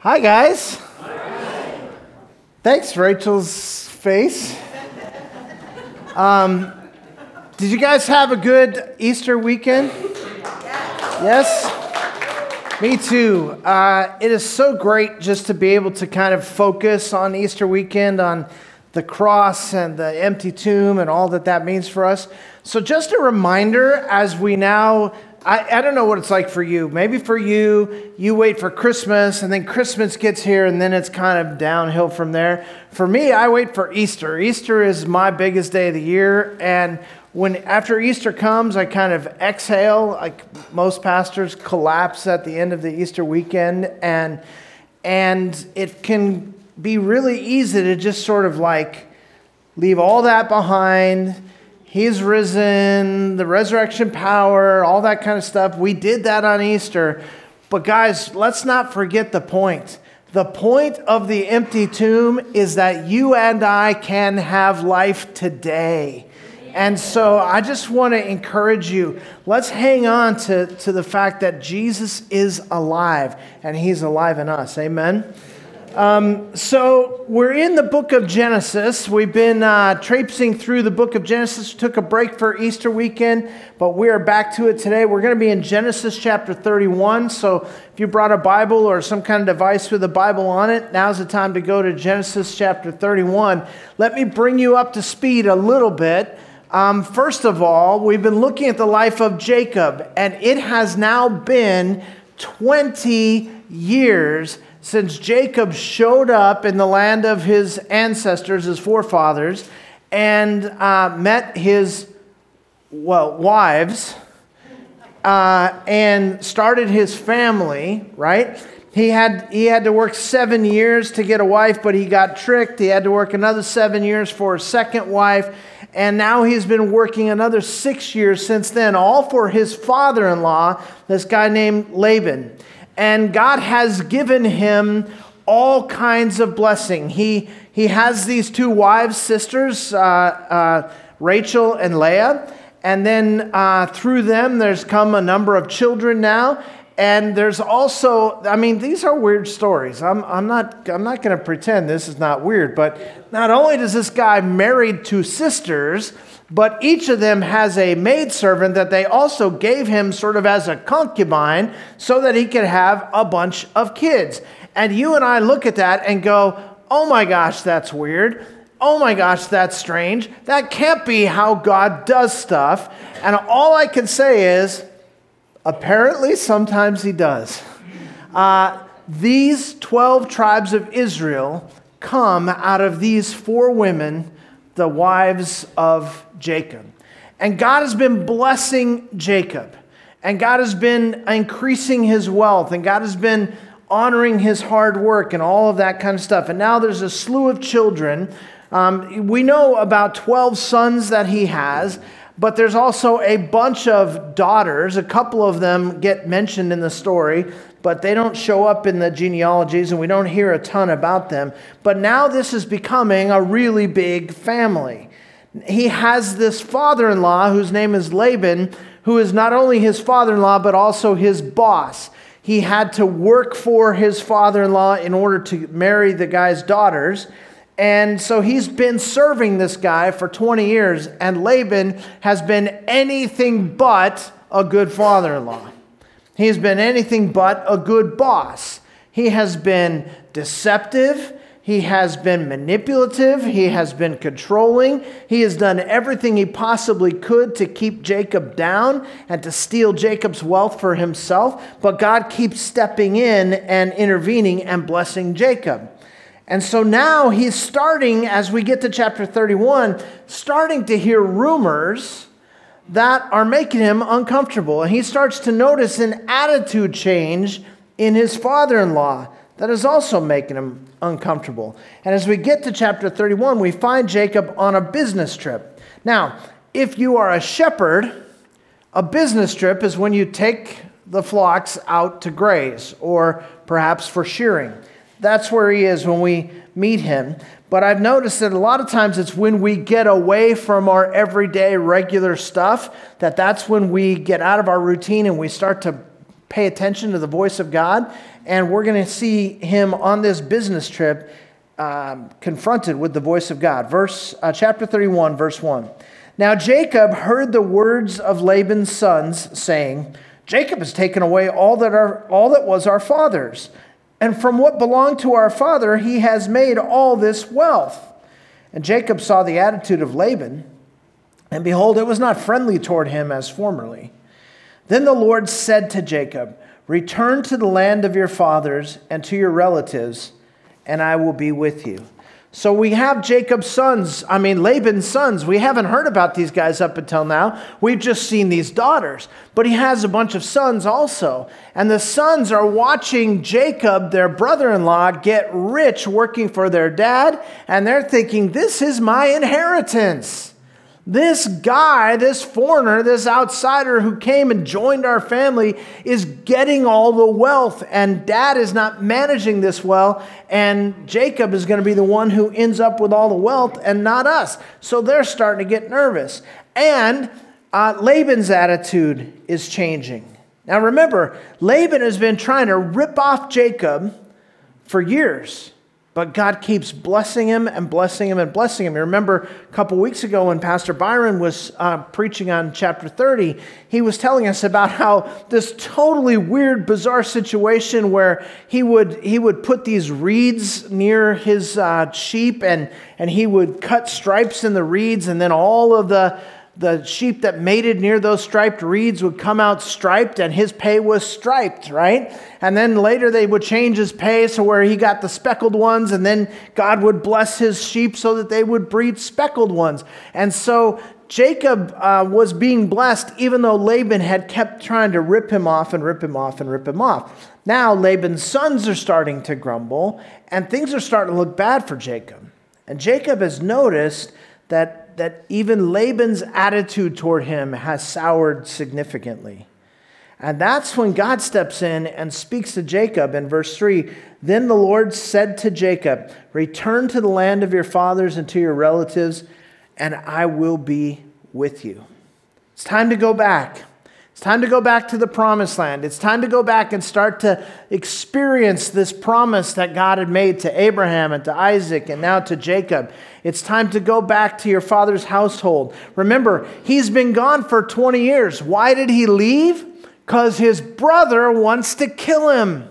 Hi, guys. Thanks, Rachel's face. Um, did you guys have a good Easter weekend? Yes? Me too. Uh, it is so great just to be able to kind of focus on Easter weekend, on the cross and the empty tomb and all that that means for us. So, just a reminder as we now I, I don't know what it's like for you. Maybe for you, you wait for Christmas and then Christmas gets here and then it's kind of downhill from there. For me, I wait for Easter. Easter is my biggest day of the year. And when after Easter comes, I kind of exhale. Like most pastors collapse at the end of the Easter weekend. And, and it can be really easy to just sort of like leave all that behind He's risen, the resurrection power, all that kind of stuff. We did that on Easter. But guys, let's not forget the point. The point of the empty tomb is that you and I can have life today. And so I just want to encourage you let's hang on to, to the fact that Jesus is alive and he's alive in us. Amen. Um, so we're in the book of Genesis. We've been uh, traipsing through the book of Genesis. Took a break for Easter weekend, but we are back to it today. We're going to be in Genesis chapter 31. So if you brought a Bible or some kind of device with a Bible on it, now's the time to go to Genesis chapter 31. Let me bring you up to speed a little bit. Um, first of all, we've been looking at the life of Jacob, and it has now been 20 years since Jacob showed up in the land of his ancestors, his forefathers, and uh, met his well wives uh, and started his family, right? He had, he had to work seven years to get a wife, but he got tricked. He had to work another seven years for a second wife. And now he's been working another six years since then, all for his father in law, this guy named Laban and God has given him all kinds of blessing. He, he has these two wives, sisters, uh, uh, Rachel and Leah, and then uh, through them there's come a number of children now. And there's also, I mean, these are weird stories. I'm, I'm not, I'm not going to pretend this is not weird, but not only does this guy married two sisters, but each of them has a maidservant that they also gave him sort of as a concubine so that he could have a bunch of kids. And you and I look at that and go, oh my gosh, that's weird. Oh my gosh, that's strange. That can't be how God does stuff. And all I can say is, apparently, sometimes He does. Uh, these 12 tribes of Israel come out of these four women, the wives of Jacob. And God has been blessing Jacob. And God has been increasing his wealth. And God has been honoring his hard work and all of that kind of stuff. And now there's a slew of children. Um, we know about 12 sons that he has, but there's also a bunch of daughters. A couple of them get mentioned in the story, but they don't show up in the genealogies and we don't hear a ton about them. But now this is becoming a really big family he has this father in law whose name is Laban, who is not only his father in law, but also his boss. He had to work for his father in law in order to marry the guy's daughters. And so he's been serving this guy for 20 years, and Laban has been anything but a good father in law. He's been anything but a good boss. He has been deceptive. He has been manipulative. He has been controlling. He has done everything he possibly could to keep Jacob down and to steal Jacob's wealth for himself. But God keeps stepping in and intervening and blessing Jacob. And so now he's starting, as we get to chapter 31, starting to hear rumors that are making him uncomfortable. And he starts to notice an attitude change in his father in law that is also making him uncomfortable. And as we get to chapter 31, we find Jacob on a business trip. Now, if you are a shepherd, a business trip is when you take the flocks out to graze or perhaps for shearing. That's where he is when we meet him. But I've noticed that a lot of times it's when we get away from our everyday regular stuff that that's when we get out of our routine and we start to pay attention to the voice of God. And we're going to see him on this business trip um, confronted with the voice of God. Verse, uh, chapter 31, verse 1. Now Jacob heard the words of Laban's sons, saying, Jacob has taken away all that, our, all that was our father's, and from what belonged to our father he has made all this wealth. And Jacob saw the attitude of Laban, and behold, it was not friendly toward him as formerly. Then the Lord said to Jacob, Return to the land of your fathers and to your relatives, and I will be with you. So we have Jacob's sons, I mean, Laban's sons. We haven't heard about these guys up until now. We've just seen these daughters. But he has a bunch of sons also. And the sons are watching Jacob, their brother in law, get rich working for their dad. And they're thinking, this is my inheritance. This guy, this foreigner, this outsider who came and joined our family is getting all the wealth, and dad is not managing this well, and Jacob is going to be the one who ends up with all the wealth and not us. So they're starting to get nervous. And uh, Laban's attitude is changing. Now remember, Laban has been trying to rip off Jacob for years. But God keeps blessing him and blessing him and blessing him. You remember a couple weeks ago when Pastor Byron was uh, preaching on chapter 30, he was telling us about how this totally weird, bizarre situation where he would, he would put these reeds near his uh, sheep and, and he would cut stripes in the reeds, and then all of the the sheep that mated near those striped reeds would come out striped and his pay was striped, right? And then later they would change his pay so where he got the speckled ones, and then God would bless his sheep so that they would breed speckled ones. And so Jacob uh, was being blessed even though Laban had kept trying to rip him off and rip him off and rip him off. Now Laban's sons are starting to grumble, and things are starting to look bad for Jacob. And Jacob has noticed that that even Laban's attitude toward him has soured significantly. And that's when God steps in and speaks to Jacob in verse 3. Then the Lord said to Jacob, Return to the land of your fathers and to your relatives, and I will be with you. It's time to go back. It's time to go back to the promised land. It's time to go back and start to experience this promise that God had made to Abraham and to Isaac and now to Jacob. It's time to go back to your father's household. Remember, he's been gone for 20 years. Why did he leave? Because his brother wants to kill him,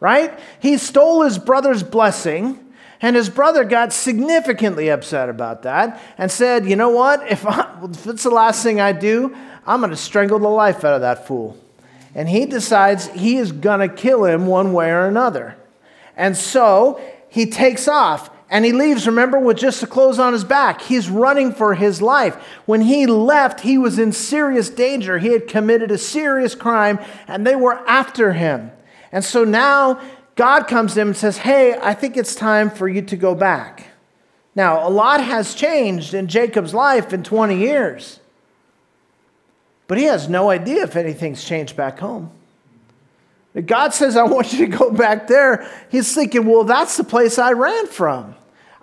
right? He stole his brother's blessing. And his brother got significantly upset about that and said, You know what? If, I, if it's the last thing I do, I'm going to strangle the life out of that fool. And he decides he is going to kill him one way or another. And so he takes off and he leaves, remember, with just the clothes on his back. He's running for his life. When he left, he was in serious danger. He had committed a serious crime and they were after him. And so now God comes to him and says, Hey, I think it's time for you to go back. Now, a lot has changed in Jacob's life in 20 years. But he has no idea if anything's changed back home. God says, I want you to go back there, he's thinking, well, that's the place I ran from.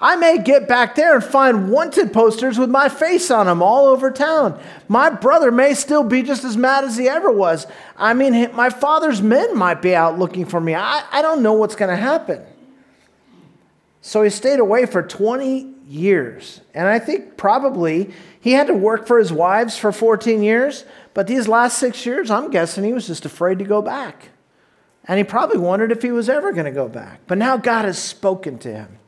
I may get back there and find wanted posters with my face on them all over town. My brother may still be just as mad as he ever was. I mean, my father's men might be out looking for me. I, I don't know what's going to happen. So he stayed away for 20 years. And I think probably he had to work for his wives for 14 years, but these last six years, I'm guessing he was just afraid to go back. And he probably wondered if he was ever going to go back. But now God has spoken to him.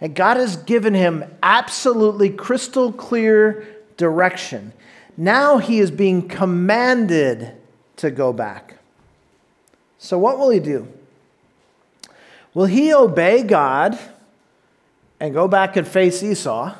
And God has given him absolutely crystal clear direction. Now he is being commanded to go back. So, what will he do? Will he obey God and go back and face Esau?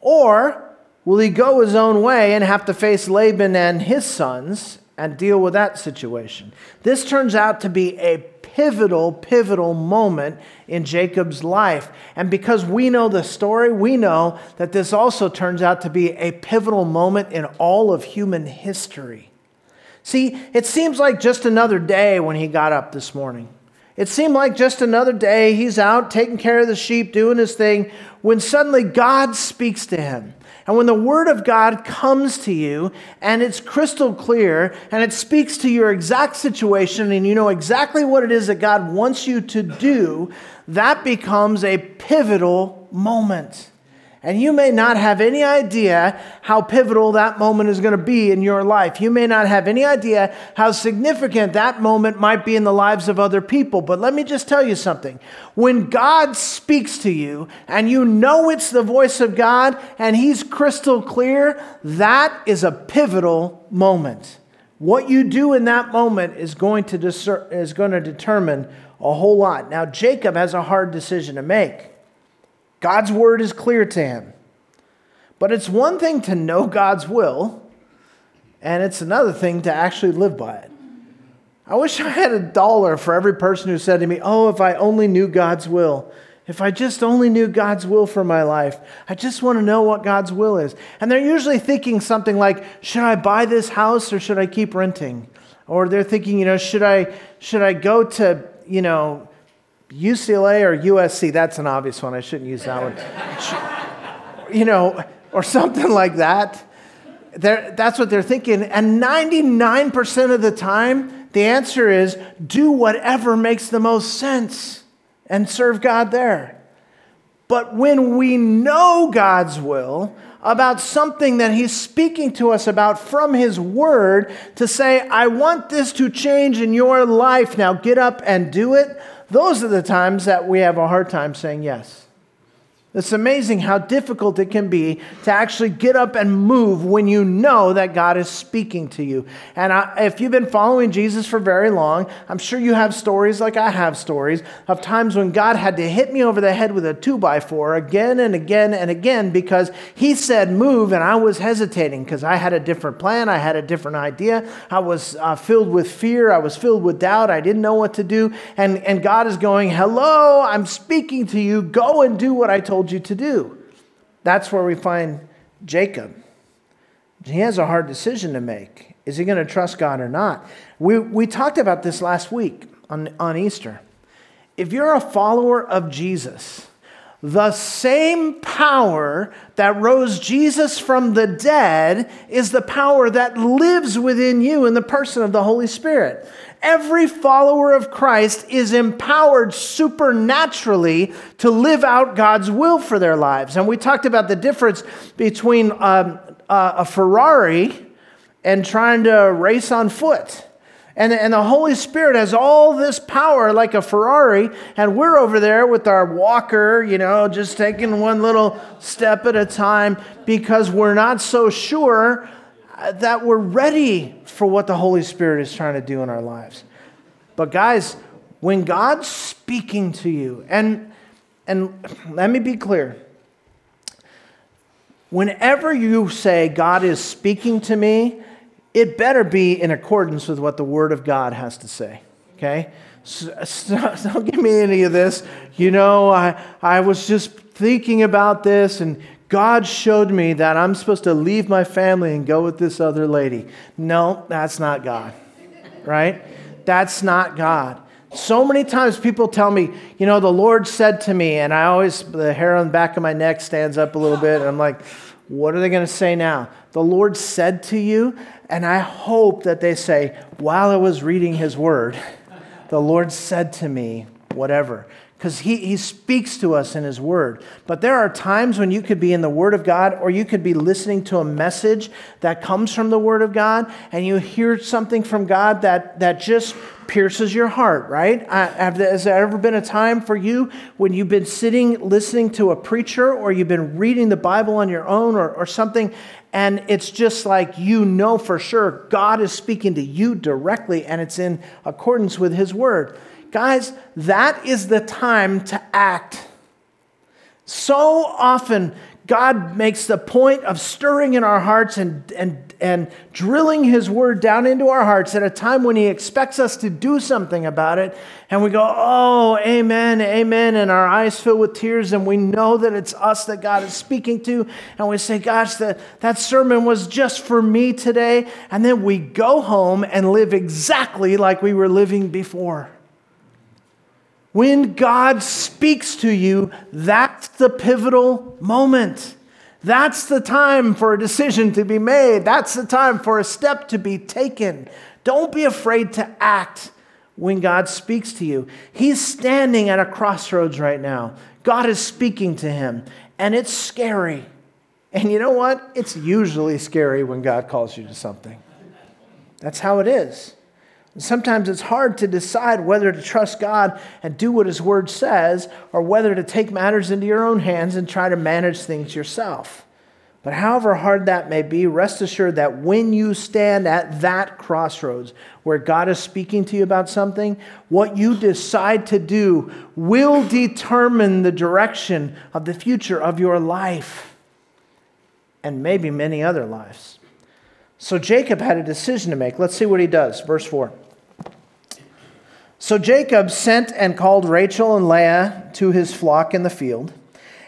Or will he go his own way and have to face Laban and his sons and deal with that situation? This turns out to be a pivotal, pivotal moment in Jacob's life. And because we know the story, we know that this also turns out to be a pivotal moment in all of human history. See, it seems like just another day when he got up this morning. It seemed like just another day. He's out taking care of the sheep, doing his thing, when suddenly God speaks to him. And when the Word of God comes to you and it's crystal clear and it speaks to your exact situation and you know exactly what it is that God wants you to do, that becomes a pivotal moment. And you may not have any idea how pivotal that moment is going to be in your life. You may not have any idea how significant that moment might be in the lives of other people. But let me just tell you something. When God speaks to you and you know it's the voice of God and He's crystal clear, that is a pivotal moment. What you do in that moment is going to, discer- is going to determine a whole lot. Now, Jacob has a hard decision to make. God's word is clear to him. But it's one thing to know God's will, and it's another thing to actually live by it. I wish I had a dollar for every person who said to me, Oh, if I only knew God's will. If I just only knew God's will for my life, I just want to know what God's will is. And they're usually thinking something like, should I buy this house or should I keep renting? Or they're thinking, you know, should I should I go to, you know, UCLA or USC, that's an obvious one. I shouldn't use that one. you know, or something like that. They're, that's what they're thinking. And 99% of the time, the answer is do whatever makes the most sense and serve God there. But when we know God's will about something that He's speaking to us about from His Word, to say, I want this to change in your life, now get up and do it, those are the times that we have a hard time saying yes. It's amazing how difficult it can be to actually get up and move when you know that God is speaking to you. And I, if you've been following Jesus for very long, I'm sure you have stories like I have stories of times when God had to hit me over the head with a two by four again and again and again because He said move and I was hesitating because I had a different plan, I had a different idea. I was uh, filled with fear, I was filled with doubt, I didn't know what to do. And, and God is going, Hello, I'm speaking to you, go and do what I told told you to do. That's where we find Jacob. He has a hard decision to make. Is he going to trust God or not? We, we talked about this last week on, on Easter. If you're a follower of Jesus, the same power that rose Jesus from the dead is the power that lives within you in the person of the Holy Spirit. Every follower of Christ is empowered supernaturally to live out God's will for their lives. And we talked about the difference between um, uh, a Ferrari and trying to race on foot. And, and the Holy Spirit has all this power like a Ferrari, and we're over there with our walker, you know, just taking one little step at a time because we're not so sure uh, that we're ready for what the Holy Spirit is trying to do in our lives. But guys, when God's speaking to you, and and let me be clear. Whenever you say God is speaking to me, it better be in accordance with what the Word of God has to say. Okay? So, so, don't give me any of this. You know, I, I was just thinking about this, and God showed me that I'm supposed to leave my family and go with this other lady. No, that's not God, right? That's not God. So many times people tell me, you know, the Lord said to me, and I always, the hair on the back of my neck stands up a little bit, and I'm like, what are they going to say now? The Lord said to you, and I hope that they say, while I was reading his word, the Lord said to me, whatever because he, he speaks to us in his word. But there are times when you could be in the word of God or you could be listening to a message that comes from the word of God and you hear something from God that, that just pierces your heart, right? has there ever been a time for you when you've been sitting listening to a preacher or you've been reading the Bible on your own or, or something and it's just like you know for sure God is speaking to you directly and it's in accordance with his word? Guys, that is the time to act. So often, God makes the point of stirring in our hearts and, and, and drilling His word down into our hearts at a time when He expects us to do something about it. And we go, Oh, amen, amen. And our eyes fill with tears, and we know that it's us that God is speaking to. And we say, Gosh, that, that sermon was just for me today. And then we go home and live exactly like we were living before. When God speaks to you, that's the pivotal moment. That's the time for a decision to be made. That's the time for a step to be taken. Don't be afraid to act when God speaks to you. He's standing at a crossroads right now. God is speaking to him, and it's scary. And you know what? It's usually scary when God calls you to something. That's how it is. Sometimes it's hard to decide whether to trust God and do what His Word says or whether to take matters into your own hands and try to manage things yourself. But however hard that may be, rest assured that when you stand at that crossroads where God is speaking to you about something, what you decide to do will determine the direction of the future of your life and maybe many other lives. So Jacob had a decision to make. Let's see what he does. Verse 4. So Jacob sent and called Rachel and Leah to his flock in the field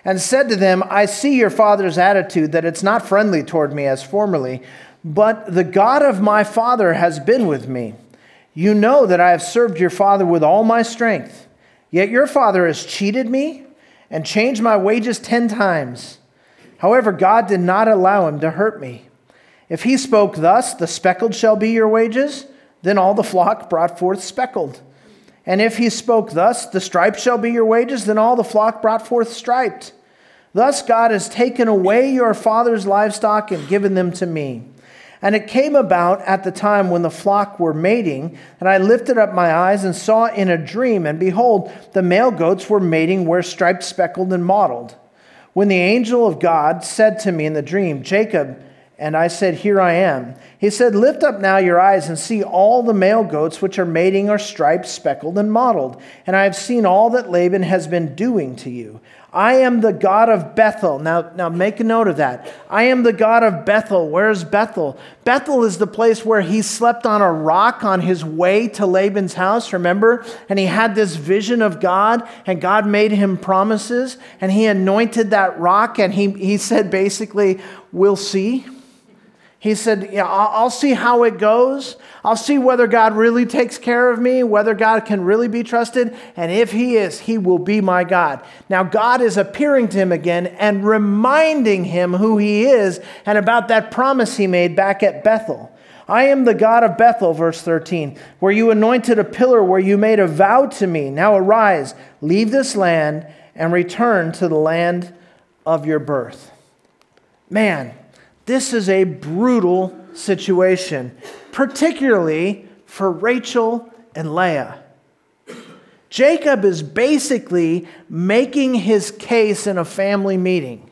and said to them, I see your father's attitude, that it's not friendly toward me as formerly, but the God of my father has been with me. You know that I have served your father with all my strength. Yet your father has cheated me and changed my wages ten times. However, God did not allow him to hurt me. If he spoke thus, the speckled shall be your wages, then all the flock brought forth speckled. And if he spoke thus, the stripes shall be your wages, then all the flock brought forth striped. Thus God has taken away your father's livestock and given them to me. And it came about at the time when the flock were mating, and I lifted up my eyes and saw in a dream, and behold, the male goats were mating where striped, speckled, and mottled. When the angel of God said to me in the dream, Jacob, and I said, Here I am. He said, Lift up now your eyes and see all the male goats which are mating are striped, speckled, and mottled. And I have seen all that Laban has been doing to you. I am the God of Bethel. Now, now make a note of that. I am the God of Bethel. Where's Bethel? Bethel is the place where he slept on a rock on his way to Laban's house, remember? And he had this vision of God, and God made him promises, and he anointed that rock, and he, he said basically, We'll see. He said, Yeah, I'll see how it goes. I'll see whether God really takes care of me, whether God can really be trusted. And if He is, He will be my God. Now, God is appearing to him again and reminding him who He is and about that promise He made back at Bethel. I am the God of Bethel, verse 13, where you anointed a pillar, where you made a vow to me. Now arise, leave this land, and return to the land of your birth. Man, this is a brutal situation, particularly for Rachel and Leah. Jacob is basically making his case in a family meeting.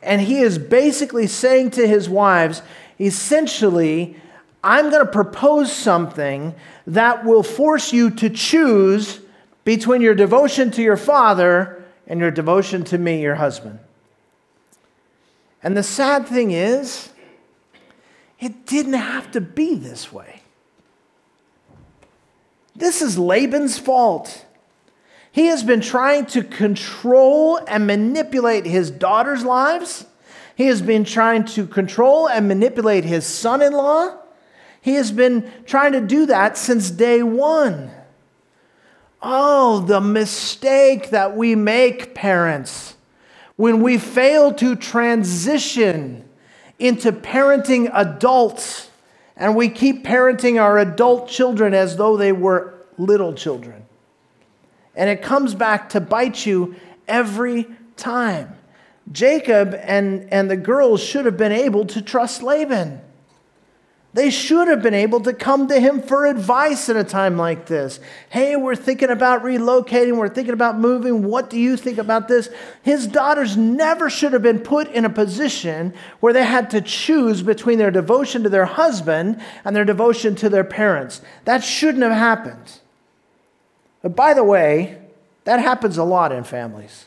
And he is basically saying to his wives, essentially, I'm going to propose something that will force you to choose between your devotion to your father and your devotion to me, your husband. And the sad thing is, it didn't have to be this way. This is Laban's fault. He has been trying to control and manipulate his daughter's lives. He has been trying to control and manipulate his son in law. He has been trying to do that since day one. Oh, the mistake that we make, parents when we fail to transition into parenting adults and we keep parenting our adult children as though they were little children. And it comes back to bite you every time. Jacob and, and the girls should have been able to trust Laban. They should have been able to come to him for advice in a time like this. Hey, we're thinking about relocating, we're thinking about moving. What do you think about this? His daughters never should have been put in a position where they had to choose between their devotion to their husband and their devotion to their parents. That shouldn't have happened. But by the way, that happens a lot in families.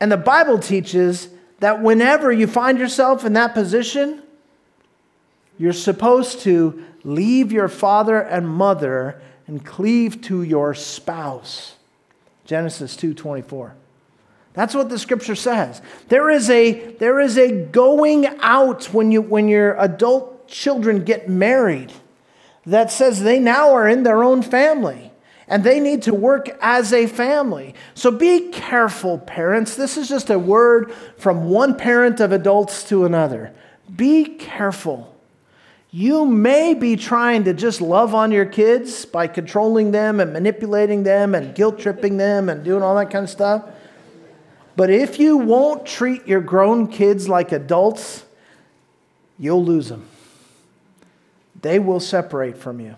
And the Bible teaches that whenever you find yourself in that position, you're supposed to leave your father and mother and cleave to your spouse. Genesis 2:24. That's what the scripture says. There is a, there is a going out when, you, when your adult children get married that says they now are in their own family. And they need to work as a family. So be careful, parents. This is just a word from one parent of adults to another. Be careful. You may be trying to just love on your kids by controlling them and manipulating them and guilt tripping them and doing all that kind of stuff. But if you won't treat your grown kids like adults, you'll lose them. They will separate from you.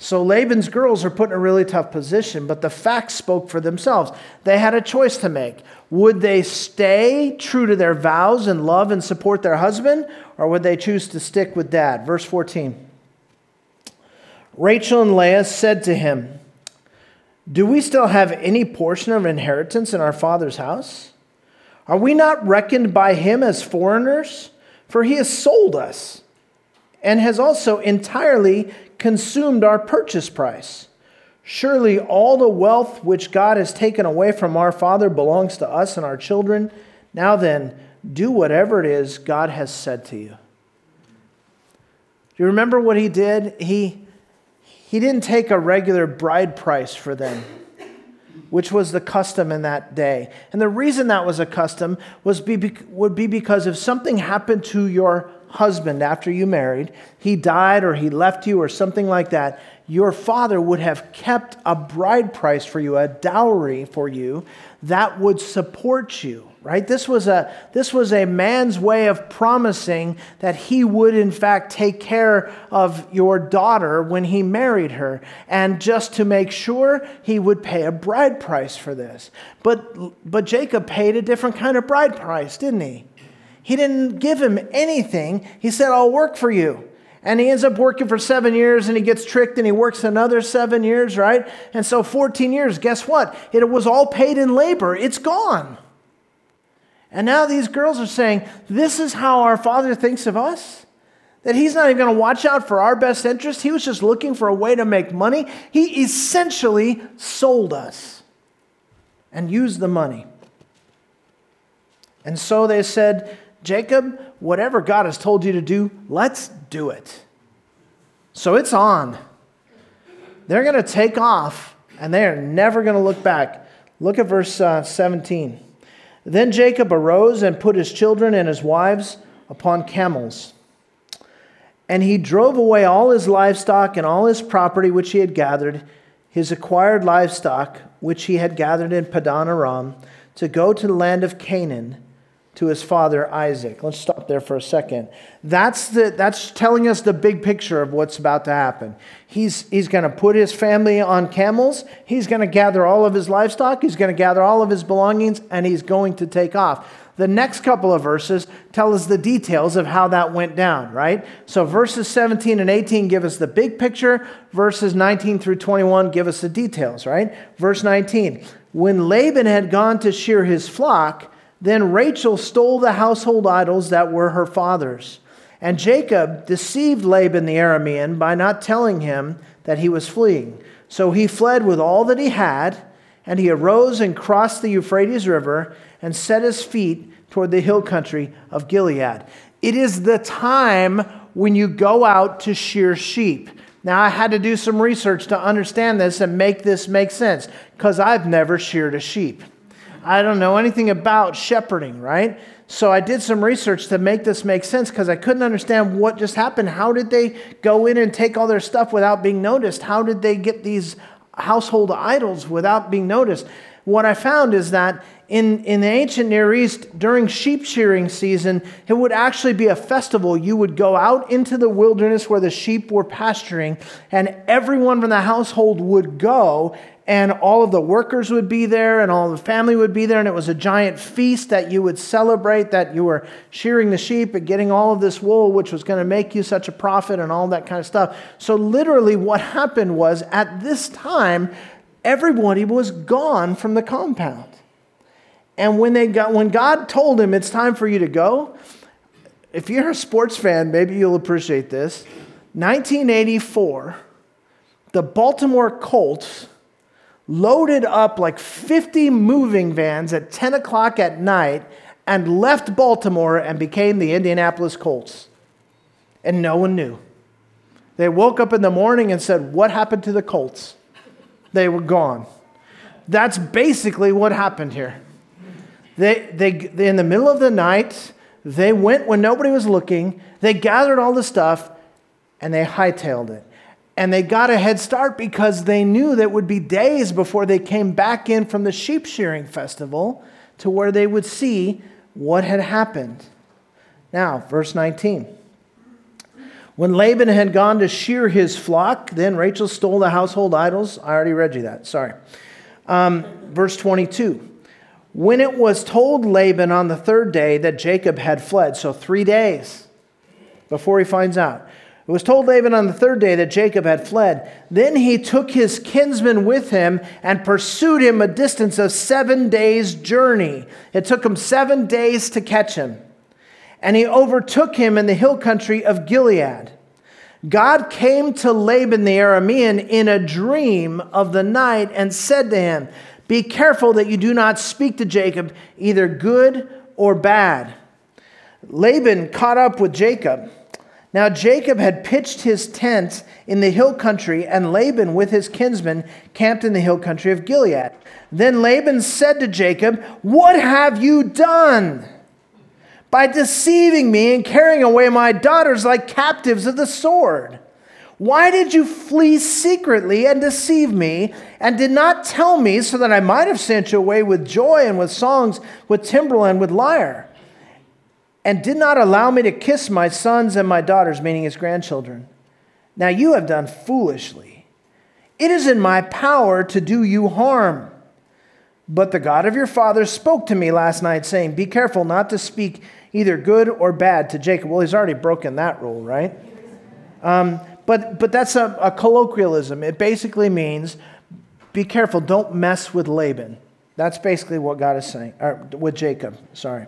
So Laban's girls are put in a really tough position, but the facts spoke for themselves. They had a choice to make. Would they stay true to their vows and love and support their husband, or would they choose to stick with dad? Verse 14. Rachel and Leah said to him, Do we still have any portion of inheritance in our father's house? Are we not reckoned by him as foreigners? For he has sold us and has also entirely consumed our purchase price. Surely all the wealth which God has taken away from our Father belongs to us and our children. Now then, do whatever it is God has said to you. Do you remember what he did? He, he didn't take a regular bride price for them, which was the custom in that day. And the reason that was a custom was be, would be because if something happened to your husband after you married, he died or he left you or something like that, your father would have kept a bride price for you, a dowry for you that would support you right? This was a this was a man's way of promising that he would in fact take care of your daughter when he married her and just to make sure he would pay a bride price for this. But but jacob paid a different kind of bride price didn't he he didn't give him anything. He said, I'll work for you. And he ends up working for seven years and he gets tricked and he works another seven years, right? And so 14 years, guess what? It was all paid in labor. It's gone. And now these girls are saying, This is how our father thinks of us? That he's not even going to watch out for our best interest. He was just looking for a way to make money. He essentially sold us and used the money. And so they said, Jacob, whatever God has told you to do, let's do it. So it's on. They're going to take off and they are never going to look back. Look at verse uh, 17. Then Jacob arose and put his children and his wives upon camels. And he drove away all his livestock and all his property which he had gathered, his acquired livestock which he had gathered in Padan Aram, to go to the land of Canaan to his father Isaac. Let's stop there for a second. That's, the, that's telling us the big picture of what's about to happen. He's, he's going to put his family on camels, he's going to gather all of his livestock, he's going to gather all of his belongings, and he's going to take off. The next couple of verses tell us the details of how that went down, right? So verses 17 and 18 give us the big picture, verses 19 through 21 give us the details, right? Verse 19 When Laban had gone to shear his flock, then Rachel stole the household idols that were her father's. And Jacob deceived Laban the Aramean by not telling him that he was fleeing. So he fled with all that he had, and he arose and crossed the Euphrates River and set his feet toward the hill country of Gilead. It is the time when you go out to shear sheep. Now, I had to do some research to understand this and make this make sense because I've never sheared a sheep. I don't know anything about shepherding, right? So I did some research to make this make sense because I couldn't understand what just happened. How did they go in and take all their stuff without being noticed? How did they get these household idols without being noticed? What I found is that in, in the ancient Near East, during sheep shearing season, it would actually be a festival. You would go out into the wilderness where the sheep were pasturing, and everyone from the household would go and all of the workers would be there and all the family would be there and it was a giant feast that you would celebrate that you were shearing the sheep and getting all of this wool which was going to make you such a profit and all that kind of stuff. So literally what happened was at this time everybody was gone from the compound. And when they got when god told him it's time for you to go if you're a sports fan maybe you'll appreciate this. 1984 the baltimore colts loaded up like 50 moving vans at 10 o'clock at night and left Baltimore and became the Indianapolis Colts. And no one knew. They woke up in the morning and said, What happened to the Colts? they were gone. That's basically what happened here. They, they, they, in the middle of the night, they went when nobody was looking, they gathered all the stuff, and they hightailed it. And they got a head start because they knew that it would be days before they came back in from the sheep shearing festival to where they would see what had happened. Now, verse 19. When Laban had gone to shear his flock, then Rachel stole the household idols. I already read you that, sorry. Um, verse 22. When it was told Laban on the third day that Jacob had fled, so three days before he finds out, it was told Laban on the third day that Jacob had fled. Then he took his kinsman with him and pursued him a distance of seven days' journey. It took him seven days to catch him. And he overtook him in the hill country of Gilead. God came to Laban the Aramean in a dream of the night and said to him, Be careful that you do not speak to Jacob, either good or bad. Laban caught up with Jacob now Jacob had pitched his tent in the hill country, and Laban with his kinsmen camped in the hill country of Gilead. Then Laban said to Jacob, What have you done? By deceiving me and carrying away my daughters like captives of the sword. Why did you flee secretly and deceive me, and did not tell me so that I might have sent you away with joy and with songs, with timbrel and with lyre? And did not allow me to kiss my sons and my daughters, meaning his grandchildren. Now you have done foolishly. It is in my power to do you harm. But the God of your fathers spoke to me last night, saying, Be careful not to speak either good or bad to Jacob. Well, he's already broken that rule, right? Um, but, but that's a, a colloquialism. It basically means be careful, don't mess with Laban. That's basically what God is saying, or with Jacob, sorry.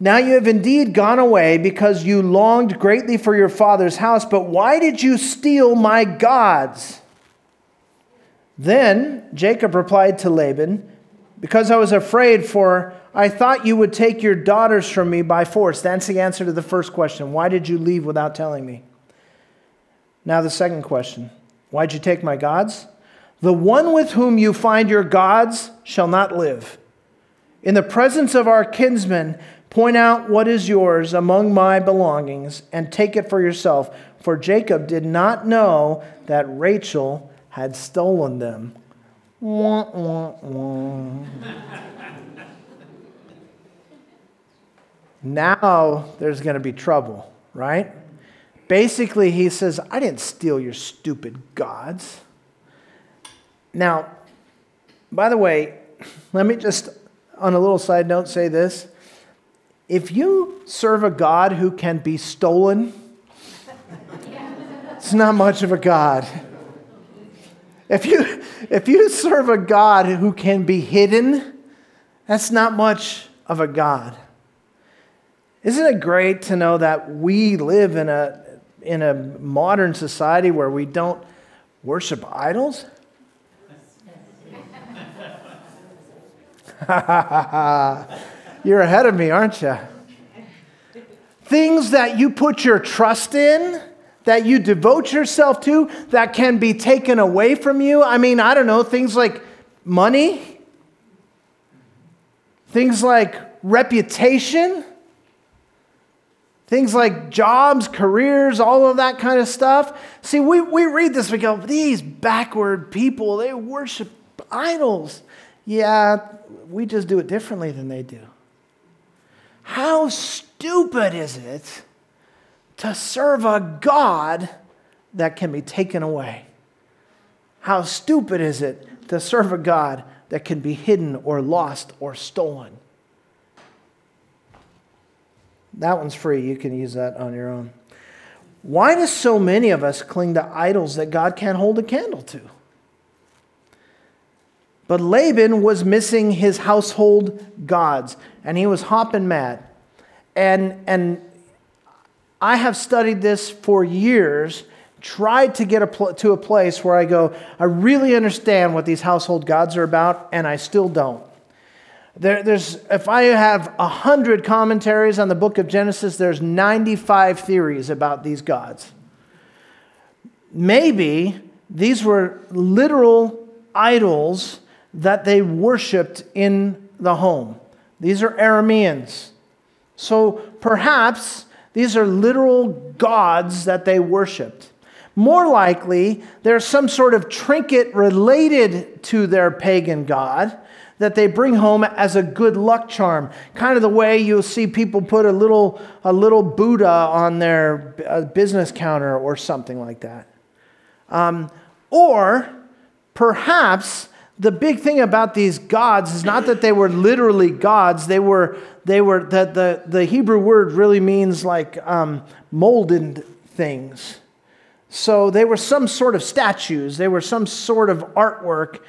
Now you have indeed gone away because you longed greatly for your father's house, but why did you steal my gods? Then Jacob replied to Laban, Because I was afraid, for I thought you would take your daughters from me by force. That's the answer to the first question. Why did you leave without telling me? Now, the second question Why'd you take my gods? The one with whom you find your gods shall not live. In the presence of our kinsmen, Point out what is yours among my belongings and take it for yourself. For Jacob did not know that Rachel had stolen them. Wah, wah, wah. now there's going to be trouble, right? Basically, he says, I didn't steal your stupid gods. Now, by the way, let me just, on a little side note, say this if you serve a God who can be stolen, it's not much of a God. If you, if you serve a God who can be hidden, that's not much of a God. Isn't it great to know that we live in a, in a modern society where we don't worship idols? You're ahead of me, aren't you? Things that you put your trust in, that you devote yourself to, that can be taken away from you. I mean, I don't know, things like money, things like reputation, things like jobs, careers, all of that kind of stuff. See, we, we read this, we go, these backward people, they worship idols. Yeah, we just do it differently than they do. How stupid is it to serve a God that can be taken away? How stupid is it to serve a God that can be hidden or lost or stolen? That one's free. You can use that on your own. Why do so many of us cling to idols that God can't hold a candle to? But Laban was missing his household gods, and he was hopping mad. And, and I have studied this for years, tried to get a pl- to a place where I go, I really understand what these household gods are about, and I still don't. There, there's, if I have 100 commentaries on the book of Genesis, there's 95 theories about these gods. Maybe these were literal idols that they worshiped in the home. These are Arameans. So perhaps these are literal gods that they worshiped. More likely, there's some sort of trinket related to their pagan god that they bring home as a good luck charm. Kind of the way you'll see people put a little, a little Buddha on their uh, business counter or something like that. Um, or perhaps the big thing about these gods is not that they were literally gods. They were, they were the, the, the Hebrew word really means like um, molded things. So they were some sort of statues, they were some sort of artwork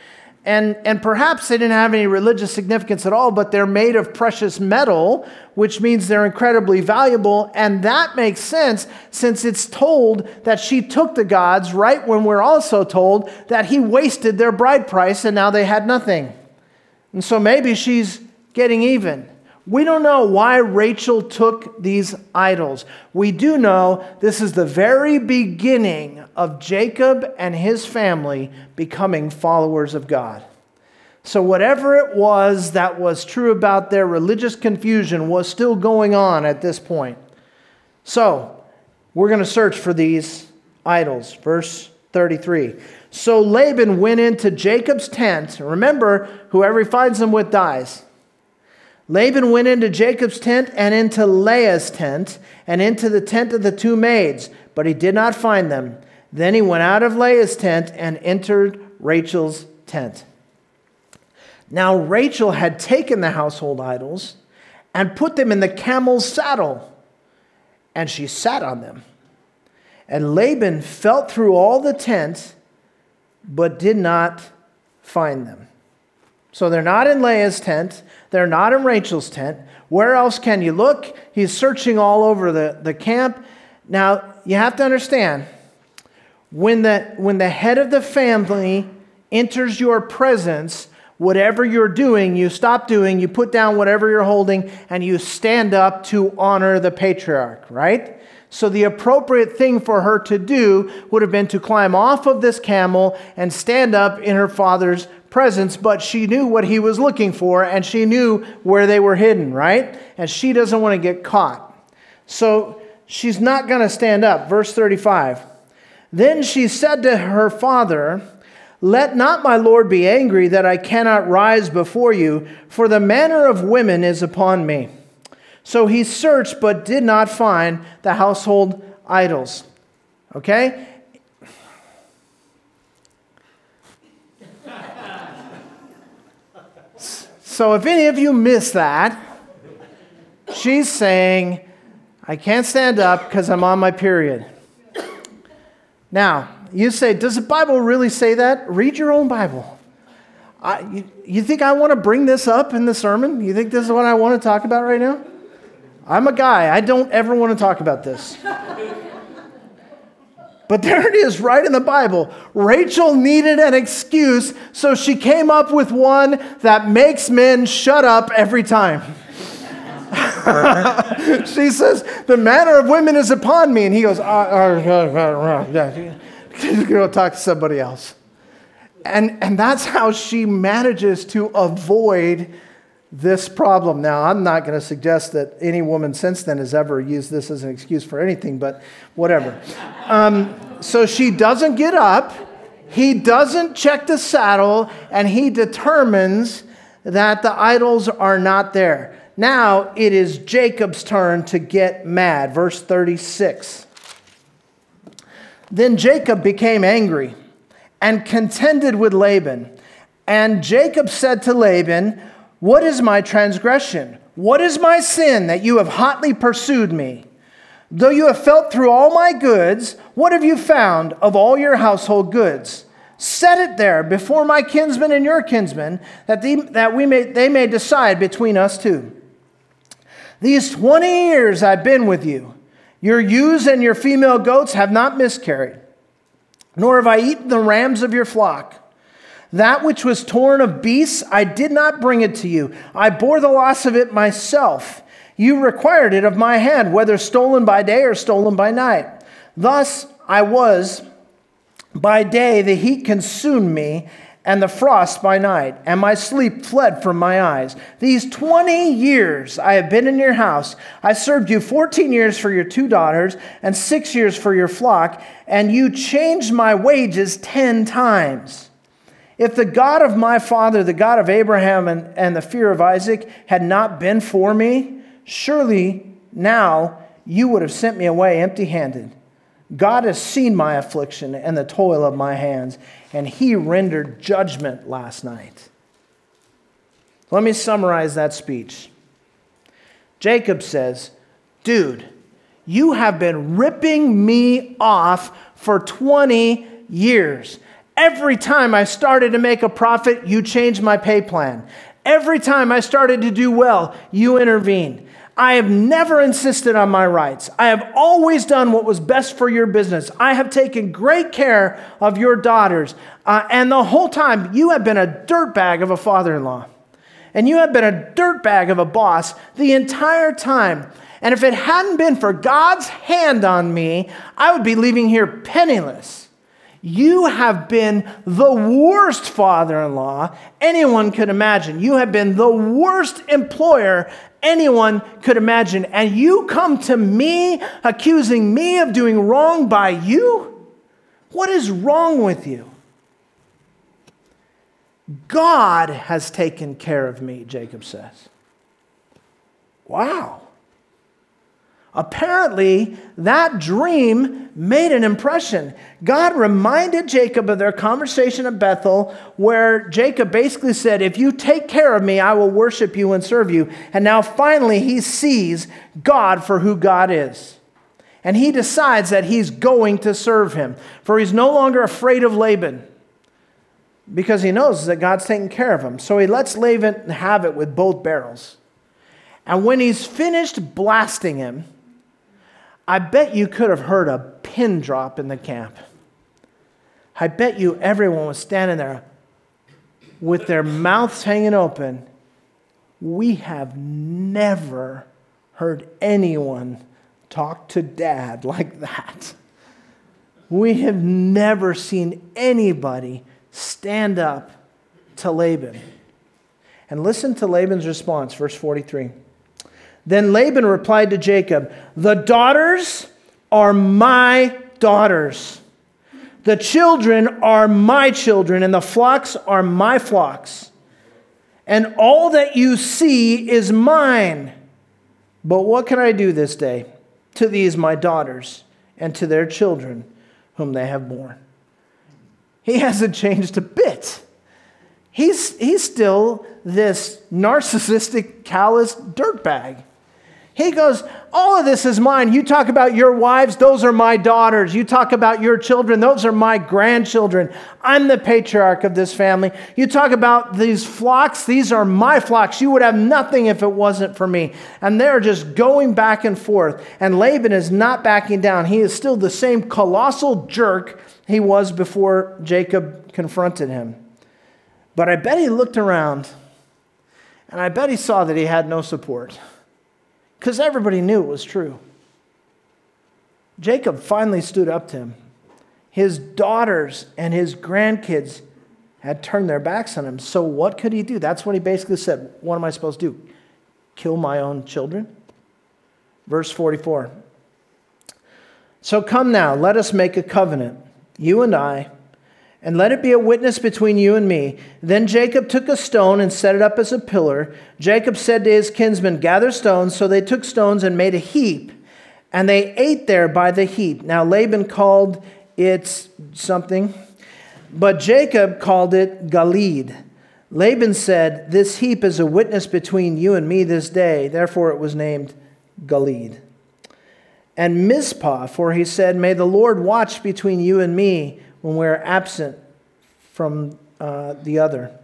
and, and perhaps they didn't have any religious significance at all, but they're made of precious metal, which means they're incredibly valuable. And that makes sense since it's told that she took the gods right when we're also told that he wasted their bride price and now they had nothing. And so maybe she's getting even. We don't know why Rachel took these idols. We do know this is the very beginning of Jacob and his family becoming followers of God. So, whatever it was that was true about their religious confusion was still going on at this point. So, we're going to search for these idols. Verse 33. So Laban went into Jacob's tent. Remember, whoever he finds them with dies. Laban went into Jacob's tent and into Leah's tent and into the tent of the two maids, but he did not find them. Then he went out of Leah's tent and entered Rachel's tent. Now Rachel had taken the household idols and put them in the camel's saddle, and she sat on them. And Laban felt through all the tent, but did not find them. So they're not in Leah's tent. They're not in Rachel's tent. Where else can you look? He's searching all over the, the camp. Now, you have to understand when the, when the head of the family enters your presence, whatever you're doing, you stop doing, you put down whatever you're holding, and you stand up to honor the patriarch, right? So, the appropriate thing for her to do would have been to climb off of this camel and stand up in her father's presence, but she knew what he was looking for and she knew where they were hidden, right? And she doesn't want to get caught. So she's not going to stand up. Verse 35. Then she said to her father, Let not my Lord be angry that I cannot rise before you, for the manner of women is upon me. So he searched but did not find the household idols. Okay? So if any of you miss that, she's saying, I can't stand up because I'm on my period. Now, you say, does the Bible really say that? Read your own Bible. I, you, you think I want to bring this up in the sermon? You think this is what I want to talk about right now? I'm a guy. I don't ever want to talk about this. But there it is, right in the Bible. Rachel needed an excuse, so she came up with one that makes men shut up every time. she says, The manner of women is upon me. And he goes, uh, uh, uh, Go talk to somebody else. And, and that's how she manages to avoid this problem. Now, I'm not going to suggest that any woman since then has ever used this as an excuse for anything, but whatever. Um, so she doesn't get up, he doesn't check the saddle, and he determines that the idols are not there. Now it is Jacob's turn to get mad. Verse 36. Then Jacob became angry and contended with Laban. And Jacob said to Laban, what is my transgression? What is my sin that you have hotly pursued me? Though you have felt through all my goods, what have you found of all your household goods? Set it there before my kinsmen and your kinsmen, that, they, that we may, they may decide between us two. These 20 years I've been with you. Your ewes and your female goats have not miscarried, nor have I eaten the rams of your flock. That which was torn of beasts, I did not bring it to you. I bore the loss of it myself. You required it of my hand, whether stolen by day or stolen by night. Thus I was By day the heat consumed me, and the frost by night, and my sleep fled from my eyes. These 20 years I have been in your house. I served you 14 years for your two daughters, and six years for your flock, and you changed my wages 10 times. If the God of my father, the God of Abraham and, and the fear of Isaac, had not been for me, surely now you would have sent me away empty handed. God has seen my affliction and the toil of my hands, and he rendered judgment last night. Let me summarize that speech. Jacob says, Dude, you have been ripping me off for 20 years. Every time I started to make a profit, you changed my pay plan. Every time I started to do well, you intervened. I have never insisted on my rights. I have always done what was best for your business. I have taken great care of your daughters. Uh, and the whole time, you have been a dirtbag of a father in law. And you have been a dirtbag of a boss the entire time. And if it hadn't been for God's hand on me, I would be leaving here penniless. You have been the worst father in law anyone could imagine. You have been the worst employer anyone could imagine. And you come to me accusing me of doing wrong by you? What is wrong with you? God has taken care of me, Jacob says. Wow. Apparently, that dream made an impression. God reminded Jacob of their conversation at Bethel, where Jacob basically said, If you take care of me, I will worship you and serve you. And now finally, he sees God for who God is. And he decides that he's going to serve him, for he's no longer afraid of Laban because he knows that God's taking care of him. So he lets Laban have it with both barrels. And when he's finished blasting him, I bet you could have heard a pin drop in the camp. I bet you everyone was standing there with their mouths hanging open. We have never heard anyone talk to dad like that. We have never seen anybody stand up to Laban. And listen to Laban's response, verse 43. Then Laban replied to Jacob, The daughters are my daughters. The children are my children, and the flocks are my flocks. And all that you see is mine. But what can I do this day to these my daughters and to their children whom they have borne? He hasn't changed a bit. He's, he's still this narcissistic, callous dirtbag. He goes, All of this is mine. You talk about your wives, those are my daughters. You talk about your children, those are my grandchildren. I'm the patriarch of this family. You talk about these flocks, these are my flocks. You would have nothing if it wasn't for me. And they're just going back and forth. And Laban is not backing down. He is still the same colossal jerk he was before Jacob confronted him. But I bet he looked around and I bet he saw that he had no support because everybody knew it was true. Jacob finally stood up to him. His daughters and his grandkids had turned their backs on him. So, what could he do? That's what he basically said. What am I supposed to do? Kill my own children? Verse 44. So, come now, let us make a covenant, you and I and let it be a witness between you and me. Then Jacob took a stone and set it up as a pillar. Jacob said to his kinsmen, Gather stones. So they took stones and made a heap, and they ate there by the heap. Now Laban called it something, but Jacob called it Galeed. Laban said, This heap is a witness between you and me this day. Therefore it was named Galeed. And Mizpah, for he said, May the Lord watch between you and me when we're absent from uh, the other.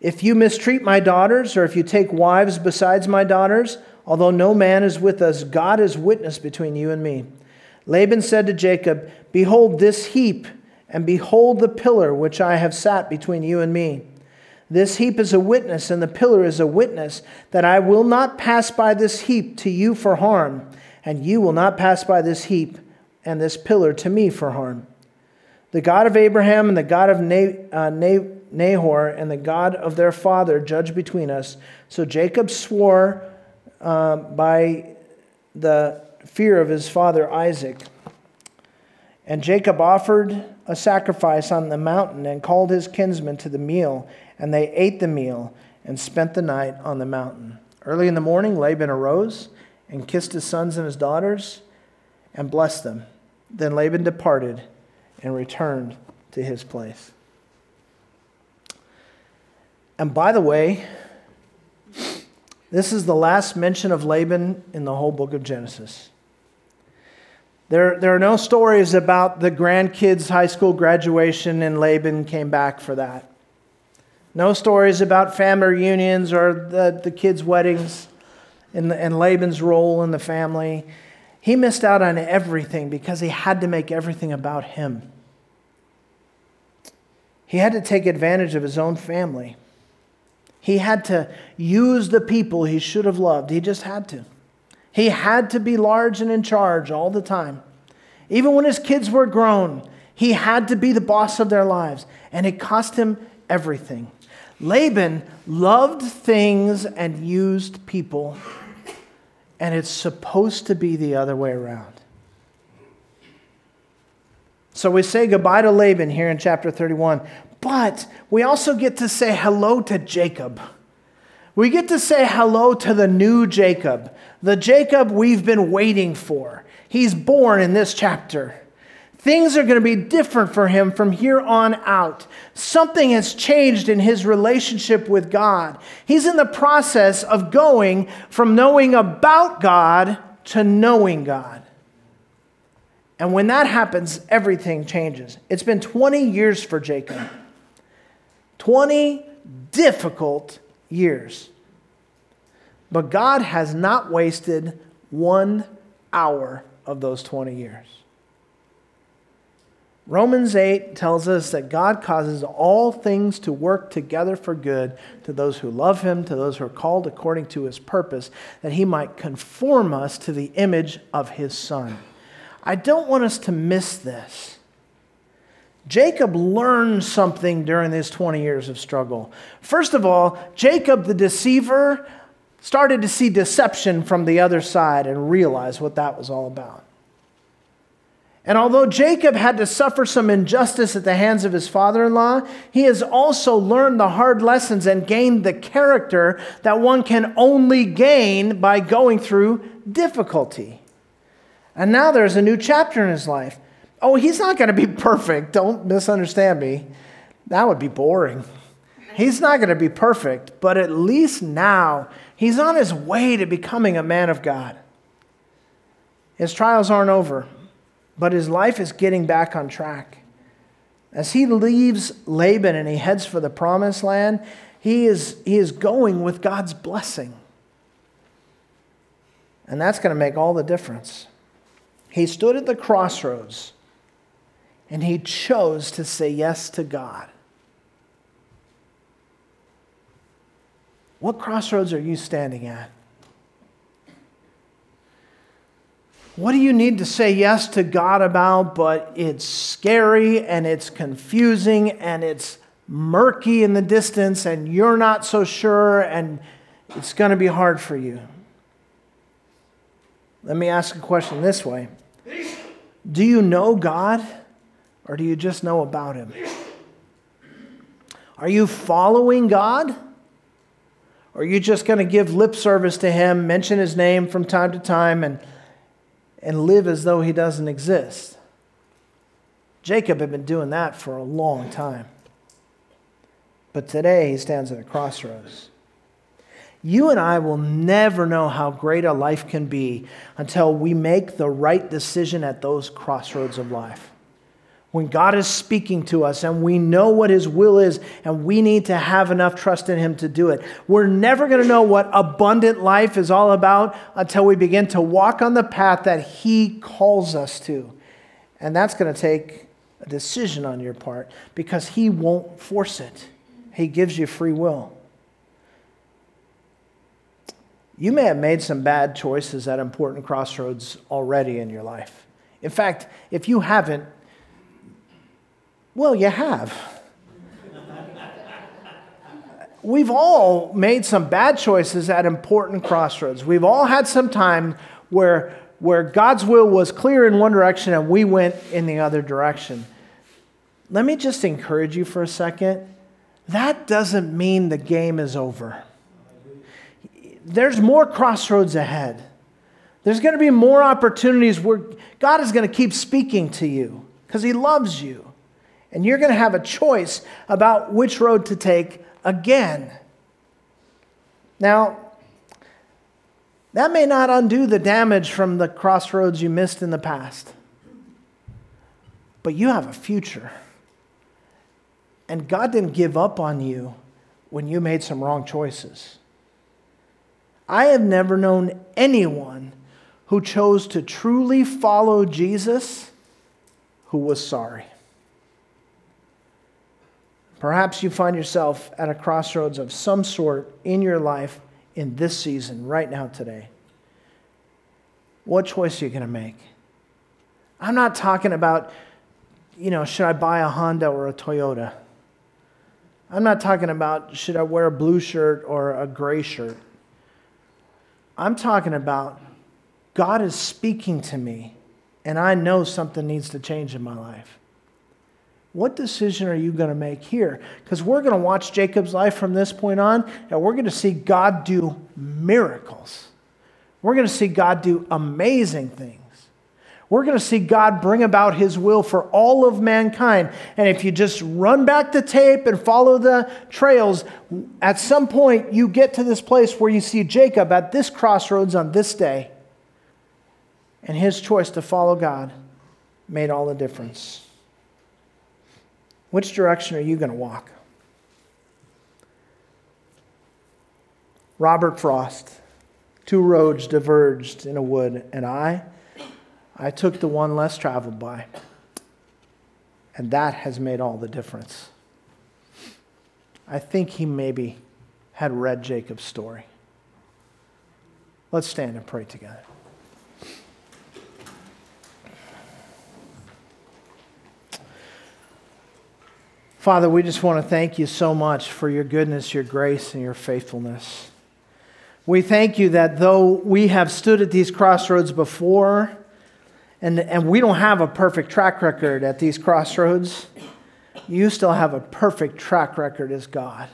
If you mistreat my daughters, or if you take wives besides my daughters, although no man is with us, God is witness between you and me. Laban said to Jacob, Behold this heap, and behold the pillar which I have sat between you and me. This heap is a witness, and the pillar is a witness, that I will not pass by this heap to you for harm, and you will not pass by this heap and this pillar to me for harm. The God of Abraham and the God of uh, Nahor and the God of their father judge between us. So Jacob swore uh, by the fear of his father Isaac. And Jacob offered a sacrifice on the mountain and called his kinsmen to the meal, and they ate the meal and spent the night on the mountain. Early in the morning, Laban arose and kissed his sons and his daughters and blessed them. Then Laban departed and returned to his place. And by the way, this is the last mention of Laban in the whole book of Genesis. There, there are no stories about the grandkids' high school graduation and Laban came back for that. No stories about family reunions or the, the kids' weddings and, and Laban's role in the family. He missed out on everything because he had to make everything about him. He had to take advantage of his own family. He had to use the people he should have loved. He just had to. He had to be large and in charge all the time. Even when his kids were grown, he had to be the boss of their lives, and it cost him everything. Laban loved things and used people, and it's supposed to be the other way around. So we say goodbye to Laban here in chapter 31, but we also get to say hello to Jacob. We get to say hello to the new Jacob, the Jacob we've been waiting for. He's born in this chapter. Things are going to be different for him from here on out. Something has changed in his relationship with God. He's in the process of going from knowing about God to knowing God. And when that happens, everything changes. It's been 20 years for Jacob. 20 difficult years. But God has not wasted one hour of those 20 years. Romans 8 tells us that God causes all things to work together for good to those who love him, to those who are called according to his purpose, that he might conform us to the image of his son. I don't want us to miss this. Jacob learned something during these 20 years of struggle. First of all, Jacob the deceiver started to see deception from the other side and realize what that was all about. And although Jacob had to suffer some injustice at the hands of his father in law, he has also learned the hard lessons and gained the character that one can only gain by going through difficulty. And now there's a new chapter in his life. Oh, he's not going to be perfect. Don't misunderstand me. That would be boring. He's not going to be perfect, but at least now he's on his way to becoming a man of God. His trials aren't over, but his life is getting back on track. As he leaves Laban and he heads for the promised land, he is, he is going with God's blessing. And that's going to make all the difference. He stood at the crossroads and he chose to say yes to God. What crossroads are you standing at? What do you need to say yes to God about, but it's scary and it's confusing and it's murky in the distance and you're not so sure and it's going to be hard for you? Let me ask a question this way Do you know God or do you just know about Him? Are you following God? Or are you just going to give lip service to Him, mention His name from time to time, and, and live as though He doesn't exist? Jacob had been doing that for a long time. But today he stands at a crossroads. You and I will never know how great a life can be until we make the right decision at those crossroads of life when God is speaking to us and we know what His will is and we need to have enough trust in Him to do it. We're never going to know what abundant life is all about until we begin to walk on the path that He calls us to. And that's going to take a decision on your part because He won't force it, He gives you free will. You may have made some bad choices at important crossroads already in your life. In fact, if you haven't, Well, you have. We've all made some bad choices at important crossroads. We've all had some time where, where God's will was clear in one direction and we went in the other direction. Let me just encourage you for a second. That doesn't mean the game is over. There's more crossroads ahead. There's going to be more opportunities where God is going to keep speaking to you because He loves you. And you're going to have a choice about which road to take again. Now, that may not undo the damage from the crossroads you missed in the past, but you have a future. And God didn't give up on you when you made some wrong choices. I have never known anyone who chose to truly follow Jesus who was sorry. Perhaps you find yourself at a crossroads of some sort in your life in this season, right now, today. What choice are you going to make? I'm not talking about, you know, should I buy a Honda or a Toyota? I'm not talking about should I wear a blue shirt or a gray shirt. I'm talking about God is speaking to me and I know something needs to change in my life. What decision are you going to make here? Because we're going to watch Jacob's life from this point on, and we're going to see God do miracles. We're going to see God do amazing things. We're going to see God bring about his will for all of mankind. And if you just run back the tape and follow the trails, at some point you get to this place where you see Jacob at this crossroads on this day. And his choice to follow God made all the difference. Which direction are you going to walk? Robert Frost, two roads diverged in a wood, and I I took the one less traveled by. And that has made all the difference. I think he maybe had read Jacob's story. Let's stand and pray together. Father, we just want to thank you so much for your goodness, your grace, and your faithfulness. We thank you that though we have stood at these crossroads before, and, and we don't have a perfect track record at these crossroads. You still have a perfect track record as God.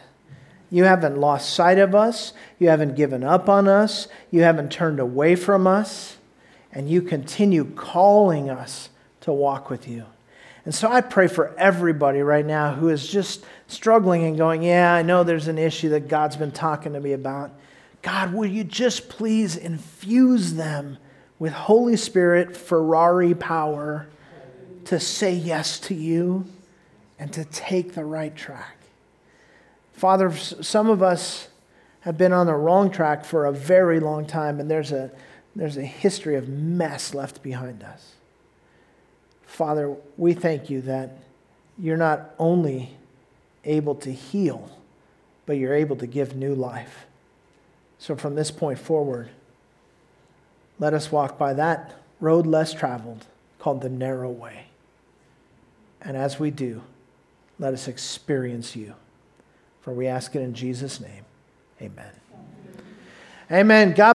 You haven't lost sight of us. You haven't given up on us. You haven't turned away from us. And you continue calling us to walk with you. And so I pray for everybody right now who is just struggling and going, Yeah, I know there's an issue that God's been talking to me about. God, will you just please infuse them with Holy Spirit Ferrari power to say yes to you and to take the right track. Father, some of us have been on the wrong track for a very long time, and there's a, there's a history of mess left behind us. Father, we thank you that you're not only able to heal, but you're able to give new life. So from this point forward, let us walk by that road less traveled called the narrow way. And as we do, let us experience you. For we ask it in Jesus' name. Amen. Amen. God